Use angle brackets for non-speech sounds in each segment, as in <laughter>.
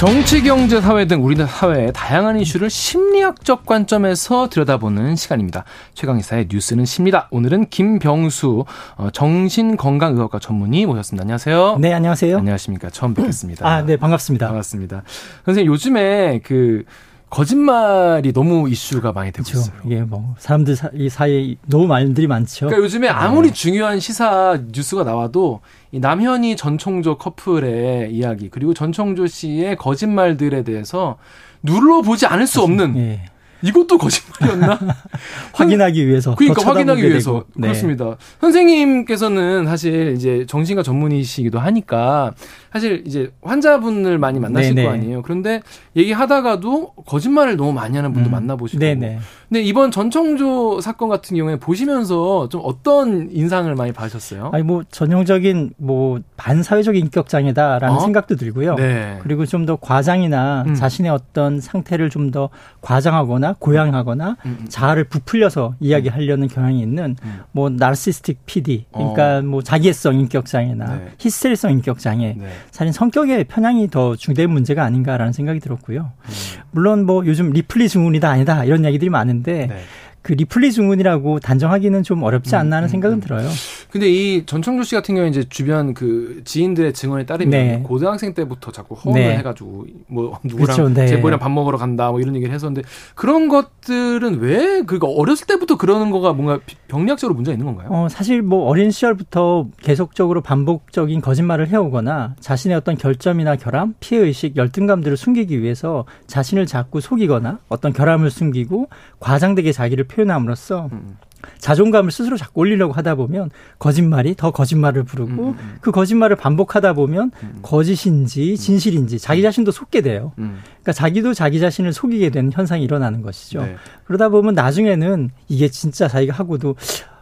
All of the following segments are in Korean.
정치, 경제, 사회 등 우리나라 사회의 다양한 이슈를 심리학적 관점에서 들여다보는 시간입니다. 최강희사의 뉴스는 십니다. 오늘은 김병수 어, 정신건강의학과 전문의 모셨습니다. 안녕하세요. 네, 안녕하세요. 안녕하십니까. 처음 뵙겠습니다. 아, 네, 반갑습니다. 반갑습니다. 선생님, 요즘에 그 거짓말이 너무 이슈가 많이 되고 그렇죠. 있어요. 이게 뭐 사람들 사 이 사이에 너무 말들이 많죠. 그러니까 요즘에 아무리 중요한 시사 뉴스가 나와도 이 남현희 전총조 커플의 이야기 그리고 전총조 씨의 거짓말들에 대해서 눌러보지 않을 수 없는 예. 이것도 거짓말이었나? <laughs> 확인하기 위해서. 그러니까 더 확인하기 위해서. 네. 그렇습니다. 선생님께서는 사실 이제 정신과 전문의시기도 하니까 사실 이제 환자분을 많이 만나실 네네. 거 아니에요. 그런데 얘기하다가도 거짓말을 너무 많이 하는 분도 음. 만나보시고. 네네. 근데 이번 전청조 사건 같은 경우에 보시면서 좀 어떤 인상을 많이 받으셨어요? 아니 뭐 전형적인 뭐 반사회적 인격 장애다라는 어? 생각도 들고요. 네. 그리고 좀 더 과장이나 음. 자신의 어떤 상태를 좀 더 과장하거나 고양하거나 음, 음. 자아를 부풀려서 이야기하려는 경향이 있는 음. 뭐 narcissistic PD 그러니까 어. 뭐 자기애성 인격 장애나 네. 히스테리성 인격 장애 네. 사실 성격의 편향이 더 중대한 문제가 아닌가라는 생각이 들었고요. 음. 물론 뭐 요즘 리플리 증후군이다 아니다 이런 얘기들이 많은데 네. 그 리플리 증후군이라고 단정하기는 좀 어렵지 않나 하는 음, 생각은 음. 들어요. 근데 이 전청조 씨 같은 경우에 이제 주변 그 지인들의 증언에 따르면 네. 고등학생 때부터 자꾸 허언을 네. 해가지고 뭐 누구랑 그렇죠, 네. 재벌이랑 밥 먹으러 간다 뭐 이런 얘기를 했었는데 그런 것들은 왜 그니까 어렸을 때부터 그러는 거가 뭔가 비- 병리학적으로 문제가 있는 건가요? 어, 사실 뭐 어린 시절부터 계속적으로 반복적인 거짓말을 해오거나 자신의 어떤 결점이나 결함, 피해 의식, 열등감들을 숨기기 위해서 자신을 자꾸 속이거나 어떤 결함을 숨기고 과장되게 자기를 표현함으로써 음. 자존감을 스스로 자꾸 올리려고 하다 보면 거짓말이 더 거짓말을 부르고 음, 음. 그 거짓말을 반복하다 보면 음. 거짓인지 진실인지 자기 자신도 속게 돼요. 음. 그러니까 자기도 자기 자신을 속이게 되는 현상이 일어나는 것이죠. 네. 그러다 보면 나중에는 이게 진짜 자기가 하고도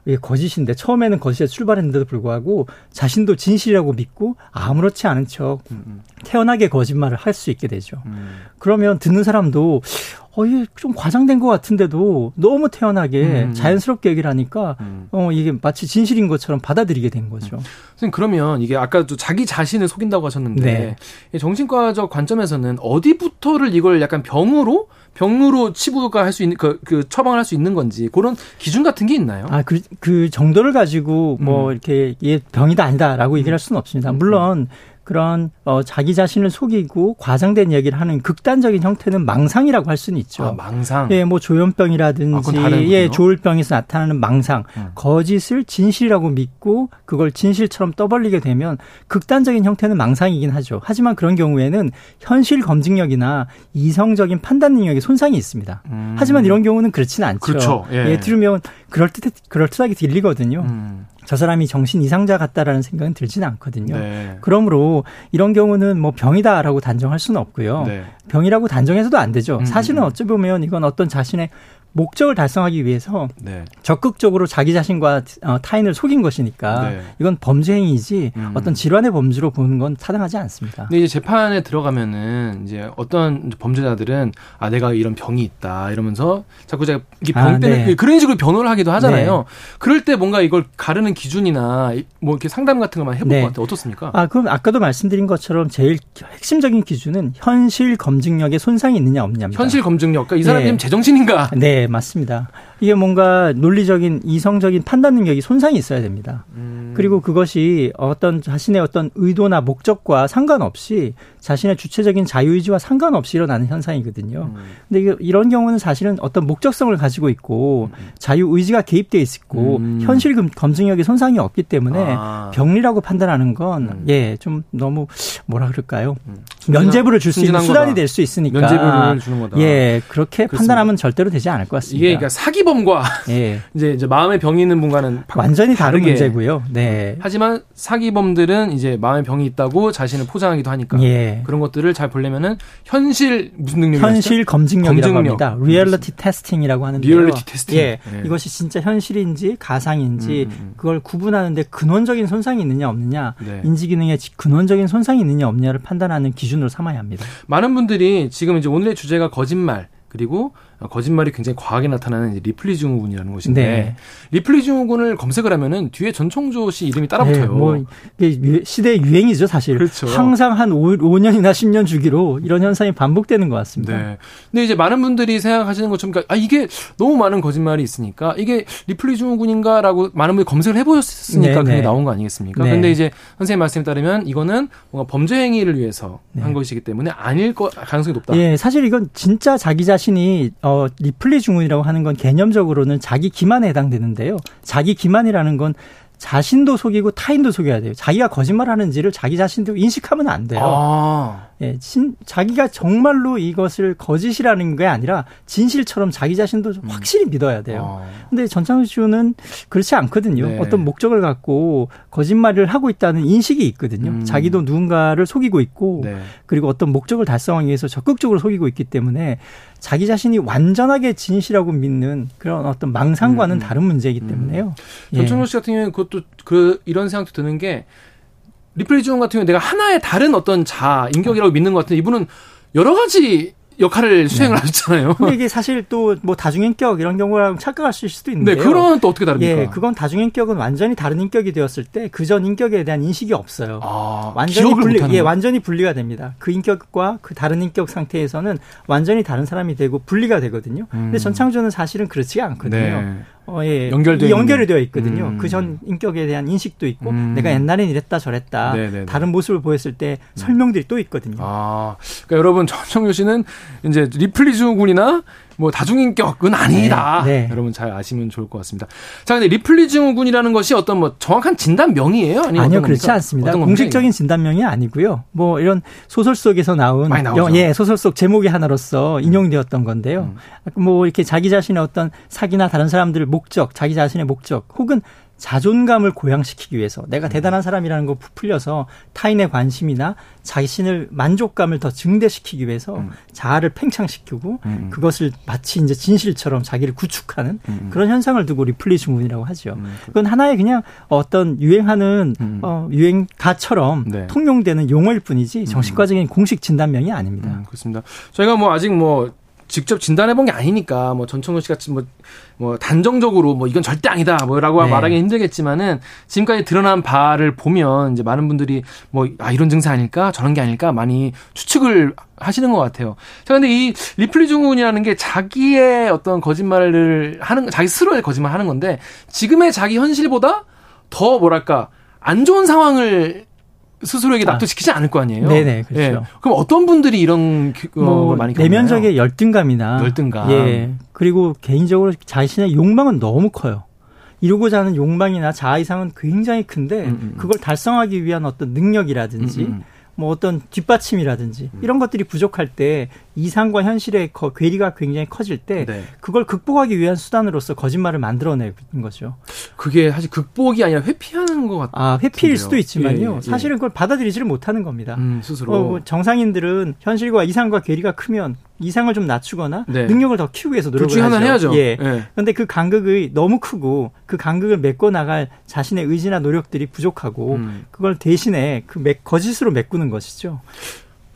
이게 거짓인데 처음에는 거짓에 출발했는데도 불구하고 자신도 진실이라고 믿고 아무렇지 않은 척 음, 음, 태연하게 거짓말을 할 수 있게 되죠. 음. 그러면 듣는 사람도 어, 이게 좀 과장된 것 같은데도 너무 태연하게 음. 자연스럽게 얘기를 하니까 음. 어, 이게 마치 진실인 것처럼 받아들이게 된 거죠. 선생님 그러면 이게 아까도 자기 자신을 속인다고 하셨는데 네. 이 정신과적 관점에서는 어디부터를 이걸 약간 병으로 병으로 치부가 할 수 있는 그, 그 처방을 할 수 있는 건지 그런 기준 같은 게 있나요? 아, 그, 그 정도를 가지고 뭐 음. 이렇게 얘 병이다 아니다라고 얘기를 할 수는 없습니다. 물론 그런 어, 자기 자신을 속이고 과장된 얘기를 하는 극단적인 형태는 망상이라고 할 수는 있죠. 아, 망상. 예, 뭐 아, 조현병이라든지 다른 예. 조울병에서 나타나는 망상, 음. 거짓을 진실이라고 믿고 그걸 진실처럼 떠벌리게 되면 극단적인 형태는 망상이긴 하죠. 하지만 그런 경우에는 현실 검증력이나 이성적인 판단 능력에 손상이 있습니다. 음. 하지만 이런 경우는 그렇지는 않죠. 그렇죠. 예. 들으면 그럴듯 그럴듯하게 들리거든요. 음. 저 사람이 정신 이상자 같다라는 생각은 들지는 않거든요. 네. 그러므로 이런 경우는 뭐 병이다라고 단정할 수는 없고요. 네. 병이라고 단정해서도 안 되죠. 음, 사실은 음. 어찌 보면 이건 어떤 자신의 목적을 달성하기 위해서 네. 적극적으로 자기 자신과 어, 타인을 속인 것이니까 네. 이건 범죄 행위이지 음. 어떤 질환의 범죄로 보는 건 타당하지 않습니다. 근데 이제 재판에 들어가면은 이제 어떤 범죄자들은 아 내가 이런 병이 있다 이러면서 자꾸 제가 이게 병 아, 때문에 네. 그런 식으로 변호를 하기도 하잖아요. 그럴 때 뭔가 이걸 가르는 기준이나 이- 뭐 이렇게 상담 같은 것만 해볼 네. 것 같아요. 어떻습니까? 아, 그럼 아까도 말씀드린 것처럼 제일 핵심적인 기준은 현실 검증력에 손상이 있느냐 없느냐입니다. 현실 검증력. 그러니까 이 사람이 네. 제정신인가? 네, 맞습니다. 이게 뭔가 논리적인 이성적인 판단 능력이 손상이 있어야 됩니다. 음. 그리고 그것이 어떤 자신의 어떤 의도나 목적과 상관없이 자신의 주체적인 자유의지와 상관없이 일어나는 현상이거든요. 음. 근데 이게 이런 경우는 사실은 어떤 목적성을 가지고 있고 자유의지가 개입돼 있고 음. 현실 검- 검증력에 손상이 없기 때문에 아. 병리라고 판단하는 건 음. 예, 좀 너무 뭐라 그럴까요? 음. 면제부를 줄 수 있는 수단이 될 수 있으니까 면제부를 주는 거다. 예, 그렇게 그렇습니다. 판단하면 절대로 되지 않을 것 같습니다. 이게 그러니까 사기범과 예. <laughs> 이제 이제 마음의 병이 있는 분과는 완전히 다른 문제고요. 네. 하지만 사기범들은 이제 마음의 병이 있다고 자신을 포장하기도 하니까 예. 그런 것들을 잘 보려면은 현실 무슨 능력이 현실 검증력이라고 검증력. 합니다. reality testing이라고 하는데요. reality testing. 예. 예. 이것이 진짜 현실인지 가상인지 음, 음, 음. 그걸 구분하는데 근원적인 손상이 있느냐 없느냐, 네. 인지 기능에 근원적인 손상이 있느냐 없느냐를 판단하는 기준 으로 삼아야 합니다. 많은 분들이 지금 이제 오늘의 주제가 거짓말 그리고 거짓말이 굉장히 과하게 나타나는 리플리 증후군이라는 것인데 네. 리플리 증후군을 검색을 하면은 뒤에 전총조 씨 이름이 따라붙어요. 네, 뭐 시대의 유행이죠, 사실. 그렇죠. 항상 한 5, 5년이나 10년 주기로 이런 현상이 반복되는 것 같습니다. 네. 근데 이제 많은 분들이 생각하시는 것처럼 그러니까 아 이게 너무 많은 거짓말이 있으니까 이게 리플리 증후군인가라고 많은 분들이 검색을 해보셨으니까 네, 그게 네. 나온 거 아니겠습니까? 네. 근데 이제 선생님 말씀에 따르면 이거는 뭔가 범죄 행위를 위해서 네. 한 것이기 때문에 아닐 거 가능성이 높다. 예, 사실 이건 진짜 자기 자신이 어, 리플리 증후이라고 하는 건 개념적으로는 자기 기만에 해당되는데요. 자기 기만이라는 건 자신도 속이고 타인도 속여야 돼요. 자기가 거짓말하는지를 자기 자신도 인식하면 안 돼요. 아. 예, 진, 자기가 정말로 이것을 거짓이라는 게 아니라 진실처럼 자기 자신도 음. 확실히 믿어야 돼요. 아. 근데 전창수는 그렇지 않거든요. 네. 어떤 목적을 갖고 거짓말을 하고 있다는 인식이 있거든요. 음. 자기도 누군가를 속이고 있고 네. 그리고 어떤 목적을 달성하기 위해서 적극적으로 속이고 있기 때문에 자기 자신이 완전하게 진실하고 믿는 그런 어떤 망상과는 음. 다른 문제이기 음. 때문에요. 전청조 씨 같은 경우는 그 것도 그 이런 생각도 드는 게 리플리 증후군 같은 경우 내가 하나의 다른 어떤 자 인격이라고 믿는 것 같은데 이분은 여러 가지 역할을 수행을 네. 하셨잖아요. 근데 이게 사실 또 뭐 다중인격 이런 경우랑 착각하실 수도 있는데. 네, 그런 또 어떻게 다릅니까? 예, 그건 다중인격은 완전히 다른 인격이 되었을 때 그 전 인격에 대한 인식이 없어요. 아, 완전히 분리, 예, 완전히 분리가 됩니다. 그 인격과 그 다른 인격 상태에서는 완전히 다른 사람이 되고 분리가 되거든요. 음. 근데 전청조는 사실은 그렇지가 않거든요. 네. 어, 예. 연결되 연결이 되어 있거든요. 음. 그전 인격에 대한 인식도 있고 음. 내가 옛날엔 이랬다 저랬다 네네네. 다른 모습을 보였을 때 음. 설명들이 또 있거든요. 아, 그러니까 여러분 전청조 <laughs> 씨는 이제 리플리 증후 군이나 뭐 다중인격은 아니다. 네, 네. 여러분 잘 아시면 좋을 것 같습니다. 자, 근데 리플리 증후군이라는 것이 어떤 뭐 정확한 진단명이에요? 아니면 아니요, 그렇지 않습니다. 공식적인 진단명이 아니고요. 뭐 이런 소설 속에서 나온 영, 예, 소설 속 제목의 하나로서 인용되었던 건데요. 음. 뭐 이렇게 자기 자신의 어떤 사기나 다른 사람들의 목적, 자기 자신의 목적 혹은 자존감을 고양시키기 위해서 내가 음. 대단한 사람이라는 거 부풀려서 타인의 관심이나 자신을 만족감을 더 증대시키기 위해서 음. 자아를 팽창시키고 음. 음. 그것을 마치 이제 진실처럼 자기를 구축하는 음. 음. 그런 현상을 두고 리플리 증후군이라고 하죠. 그건 하나의 그냥 어떤 유행하는 어, 유행가처럼 네. 통용되는 용어일 뿐이지 정신과적인 공식 진단명이 아닙니다. 그렇습니다. 저희가 뭐 아직 뭐 직접 진단해 본 게 아니니까 뭐 전청호 씨 같이 뭐, 뭐 단정적으로 뭐 이건 절대 아니다 뭐라고 네. 말하기 힘들겠지만은 지금까지 드러난 바를 보면 이제 많은 분들이 뭐 아 이런 증세 아닐까 저런 게 아닐까 많이 추측을 하시는 것 같아요. 자 근데 이 리플리 증후군이라는 게 자기의 어떤 거짓말을 하는 자기 스스로의 거짓말 하는 건데 지금의 자기 현실보다 더 뭐랄까 안 좋은 상황을 스스로에게 아. 납득시키지 않을 거 아니에요. 네네 그렇죠. 예. 그럼 어떤 분들이 이런 뭐 많이 겪나요? 내면적인 열등감이나 열등감. 예. 그리고 개인적으로 자신의 욕망은 너무 커요. 이루고자 하는 욕망이나 자아 이상은 굉장히 큰데 음, 음, 음. 그걸 달성하기 위한 어떤 능력이라든지 음, 음. 뭐 어떤 뒷받침이라든지 음. 이런 것들이 부족할 때 이상과 현실의 괴리가 굉장히 커질 때 네. 그걸 극복하기 위한 수단으로서 거짓말을 만들어내는 거죠. 그게 사실 극복이 아니라 회피하는 것 같아요. 아, 회피일 수도 있지만요. 예, 예. 사실은 그걸 받아들이지를 못하는 겁니다. 음, 스스로. 어, 정상인들은 현실과 이상과 괴리가 크면 이상을 좀 낮추거나 네. 능력을 더 키우기 위해서 노력을 하죠. 해야죠. 예. 그런데 네. 그 간극이 너무 크고 그 간극을 메꿔 나갈 자신의 의지나 노력들이 부족하고 음. 그걸 대신에 그 거짓으로 메꾸는 것이죠.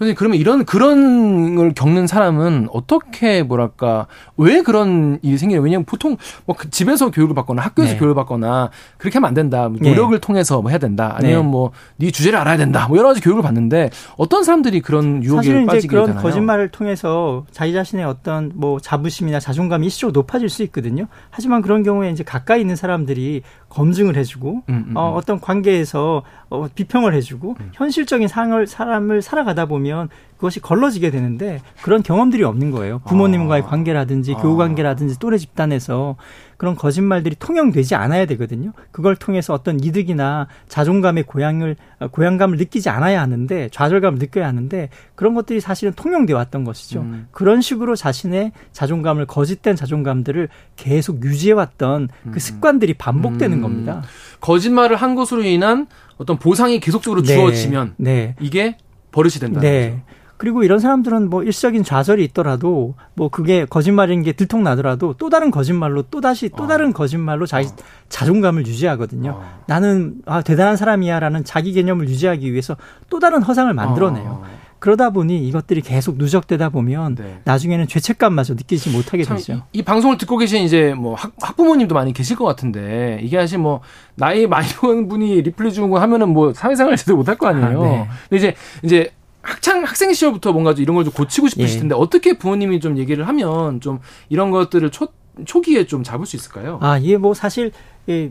선생님 그러면 이런 그런 걸 겪는 사람은 어떻게 뭐랄까 왜 그런 일이 생기냐 왜냐면 보통 뭐그 집에서 교육을 받거나 학교에서 네. 교육을 받거나 그렇게 하면 안 된다 뭐 노력을 네. 통해서 뭐 해야 된다 아니면 네. 뭐네 주제를 알아야 된다 뭐 여러 가지 교육을 받는데 어떤 사람들이 그런 유혹에 사실은 빠지게 이제 그런 되나요? 거짓말을 통해서 자기 자신의 어떤 뭐 자부심이나 자존감이 일시적으로 높아질 수 있거든요 하지만 그런 경우에 이제 가까이 있는 사람들이 검증을 해주고 음, 음, 어, 음. 어떤 관계에서 어, 비평을 해주고 음. 현실적인 상을 사람을 살아가다 보면 그것이 걸러지게 되는데 그런 경험들이 없는 거예요. 부모님과의 아. 관계라든지 교우 관계라든지 또래 집단에서 그런 거짓말들이 통용되지 않아야 되거든요. 그걸 통해서 어떤 이득이나 자존감의 고향을 고향감을 느끼지 않아야 하는데 좌절감을 느껴야 하는데 그런 것들이 사실은 통용돼 왔던 것이죠. 음. 그런 식으로 자신의 자존감을 거짓된 자존감들을 계속 유지해 왔던 그 음. 습관들이 반복되는 음. 겁니다. 거짓말을 한 것으로 인한 어떤 보상이 계속적으로 네. 주어지면 네. 이게 버릇이 된다는 네. 거죠. 그리고 이런 사람들은 뭐 일시적인 좌절이 있더라도 뭐 그게 거짓말인 게 들통나더라도 또 다른 거짓말로 또 다시 또 다른 어. 거짓말로 자기 어. 자존감을 유지하거든요. 어. 나는 아 대단한 사람이야라는 자기 개념을 유지하기 위해서 또 다른 허상을 만들어내요. 어. 그러다 보니 이것들이 계속 누적되다 보면 네. 나중에는 죄책감마저 느끼지 못하게 되죠. 이, 이, 방송을 듣고 계신 이제 뭐 학, 학부모님도 많이 계실 것 같은데 이게 사실 뭐 나이 많이 먹은 분이 리플리 주고 하면은 뭐 사회생활 제대로 못할 거 아니에요. 아, 네. 근데 이제 이제 학창 학생 시절부터 뭔가 이런 걸 좀 고치고 싶으실 예. 텐데 어떻게 부모님이 좀 얘기를 하면 좀 이런 것들을 초 초기에 좀 잡을 수 있을까요? 아, 이게 뭐 사실 예,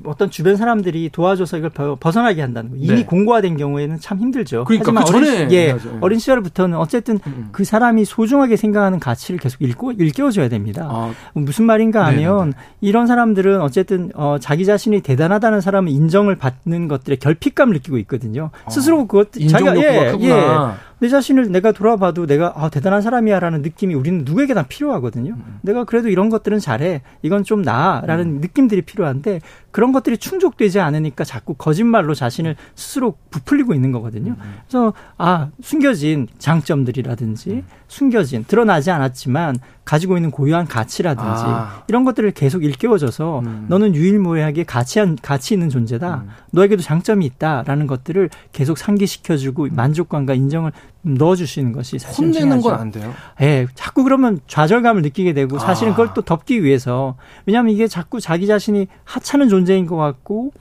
어떤 주변 사람들이 도와줘서 이걸 벗어나게 한다는 거. 이미 네. 공고화된 경우에는 참 힘들죠. 그러니까 하지만 그 어린, 예, 어린 시절부터는 어쨌든 음, 음. 그 사람이 소중하게 생각하는 가치를 계속 읽고 일깨워줘야 됩니다. 아. 무슨 말인가 하면 네네네. 이런 사람들은 어쨌든 어, 자기 자신이 대단하다는 사람을 인정을 받는 것들에 결핍감을 느끼고 있거든요. 아. 스스로 그것 자기가 예, 예. 내 자신을 내가 돌아봐도 내가 아, 대단한 사람이야라는 느낌이 우리는 누구에게나 필요하거든요. 음. 내가 그래도 이런 것들은 잘해. 이건 좀 나아라는 음. 느낌들이 필요한데 그런 것들이 충족되지 않으니까 자꾸 거짓말로 자신을 스스로 부풀리고 있는 거거든요. 음. 그래서 아 숨겨진 장점들이라든지 음. 숨겨진 드러나지 않았지만 가지고 있는 고유한 가치라든지 아. 이런 것들을 계속 일깨워줘서 음. 너는 유일무이하게 가치한 가치 있는 존재다. 음. 너에게도 장점이 있다라는 것들을 계속 상기시켜주고 만족감과 인정을 넣어주시는 것이 사실 혼내는 건 안 돼요. 예, 자꾸 그러면 좌절감을 느끼게 되고 사실은 아. 그걸 또 덮기 위해서 왜냐하면 이게 자꾸 자기 자신이 하찮은 존재인 것 같고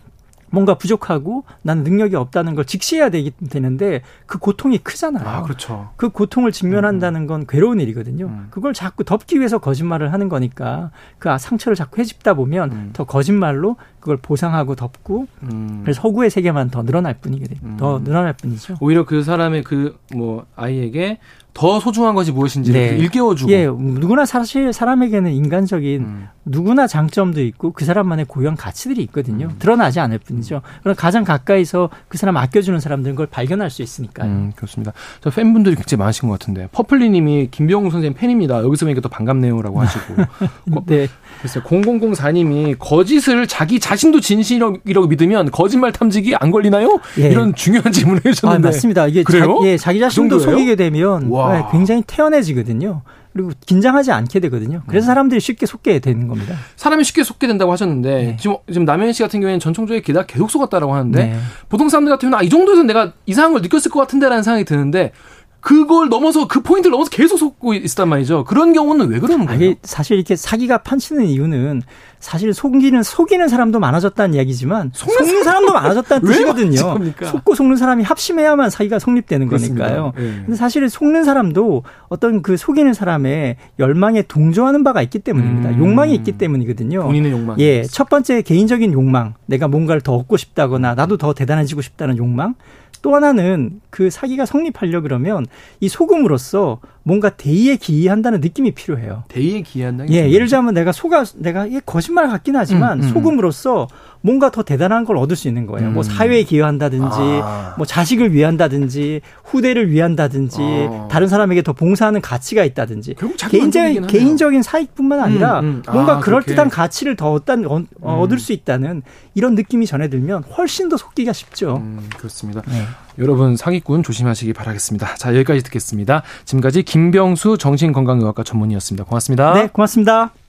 뭔가 부족하고 나는 능력이 없다는 걸 직시해야 되기 되는데 그 고통이 크잖아요. 아, 그렇죠. 그 고통을 직면한다는 건 괴로운 일이거든요. 음. 그걸 자꾸 덮기 위해서 거짓말을 하는 거니까 그 상처를 자꾸 해집다 보면 음. 더 거짓말로 그걸 보상하고 덮고 음. 그래서 허구의 세계만 더 늘어날 뿐이게 돼요. 더 음. 늘어날 뿐이죠. 오히려 그 사람의 그 뭐 아이에게 더 소중한 것이 무엇인지를 네. 일깨워주고. 예, 누구나 사실 사람에게는 인간적인 음. 누구나 장점도 있고 그 사람만의 고유한 가치들이 있거든요. 음. 드러나지 않을 뿐이죠. 그럼 가장 가까이서 그 사람 아껴주는 사람들은 그걸 발견할 수 있으니까요. 음, 그렇습니다. 저 팬분들이 굉장히 많으신 것 같은데 퍼플리님이 김병우 선생님 팬입니다. 여기서 보니까 또 반갑네요라고 하시고. <laughs> 네. 글쎄 0004님이 거짓을 자기 자신도 진실이라고 믿으면 거짓말 탐지기 안 걸리나요? 예. 이런 중요한 질문을 해주셨는데. 아, 맞습니다. 이게 그래요? 자, 예, 자기 자신도 그 속이게 되면 네, 굉장히 태연해지거든요. 그리고 긴장하지 않게 되거든요. 그래서 음. 사람들이 쉽게 속게 되는 겁니다. 사람이 쉽게 속게 된다고 하셨는데 네. 지금 지금 남현 씨 같은 경우에는 전청조에 게다가 계속 속았다라고 하는데 네. 보통 사람들 같은 경우는 아, 이 정도에서 내가 이상한 걸 느꼈을 것 같은데라는 생각이 드는데 그걸 넘어서 그 포인트를 넘어서 계속 속고 있단 말이죠. 그런 경우는 왜 그러는 거예요? 사실 이렇게 사기가 판치는 이유는 사실 속이는 속이는 사람도 많아졌다는 이야기지만 속는, 속는 사람도 많아졌다는 <laughs> 뜻이거든요. 속고 속는 사람이 합심해야만 사기가 성립되는 그렇습니다. 거니까요. 네. 근데 사실 속는 사람도 어떤 그 속이는 사람의 열망에 동조하는 바가 있기 때문입니다. 음. 욕망이 있기 때문이거든요. 본인의 욕망. 예, 첫 번째 개인적인 욕망, 내가 뭔가를 더 얻고 싶다거나 나도 더 대단해지고 싶다는 욕망. 또 하나는 그 사기가 성립하려 그러면 이 소금으로서 뭔가 대의에 기이한다는 느낌이 필요해요. 대의에 기이한다. 예, 예를 들자면 내가 속아 내가 이게 거짓말 같긴 하지만 음, 음. 소금으로서 뭔가 더 대단한 걸 얻을 수 있는 거예요. 뭐 음. 뭐 사회에 기여한다든지, 아. 뭐 자식을 위한다든지, 후대를 위한다든지, 아. 다른 사람에게 더 봉사하는 가치가 있다든지. 개인적인 개인적인 사익뿐만 아니라 음, 음. 뭔가 아, 그럴 듯한 가치를 더 얻다, 어, 음. 얻을 수 있다는 이런 느낌이 전해들면 훨씬 더 속기가 쉽죠. 음, 그렇습니다. 네. 여러분 사기꾼 조심하시기 바라겠습니다. 자 여기까지 듣겠습니다. 지금까지 김병수 정신건강의학과 전문의였습니다. 고맙습니다. 네, 고맙습니다.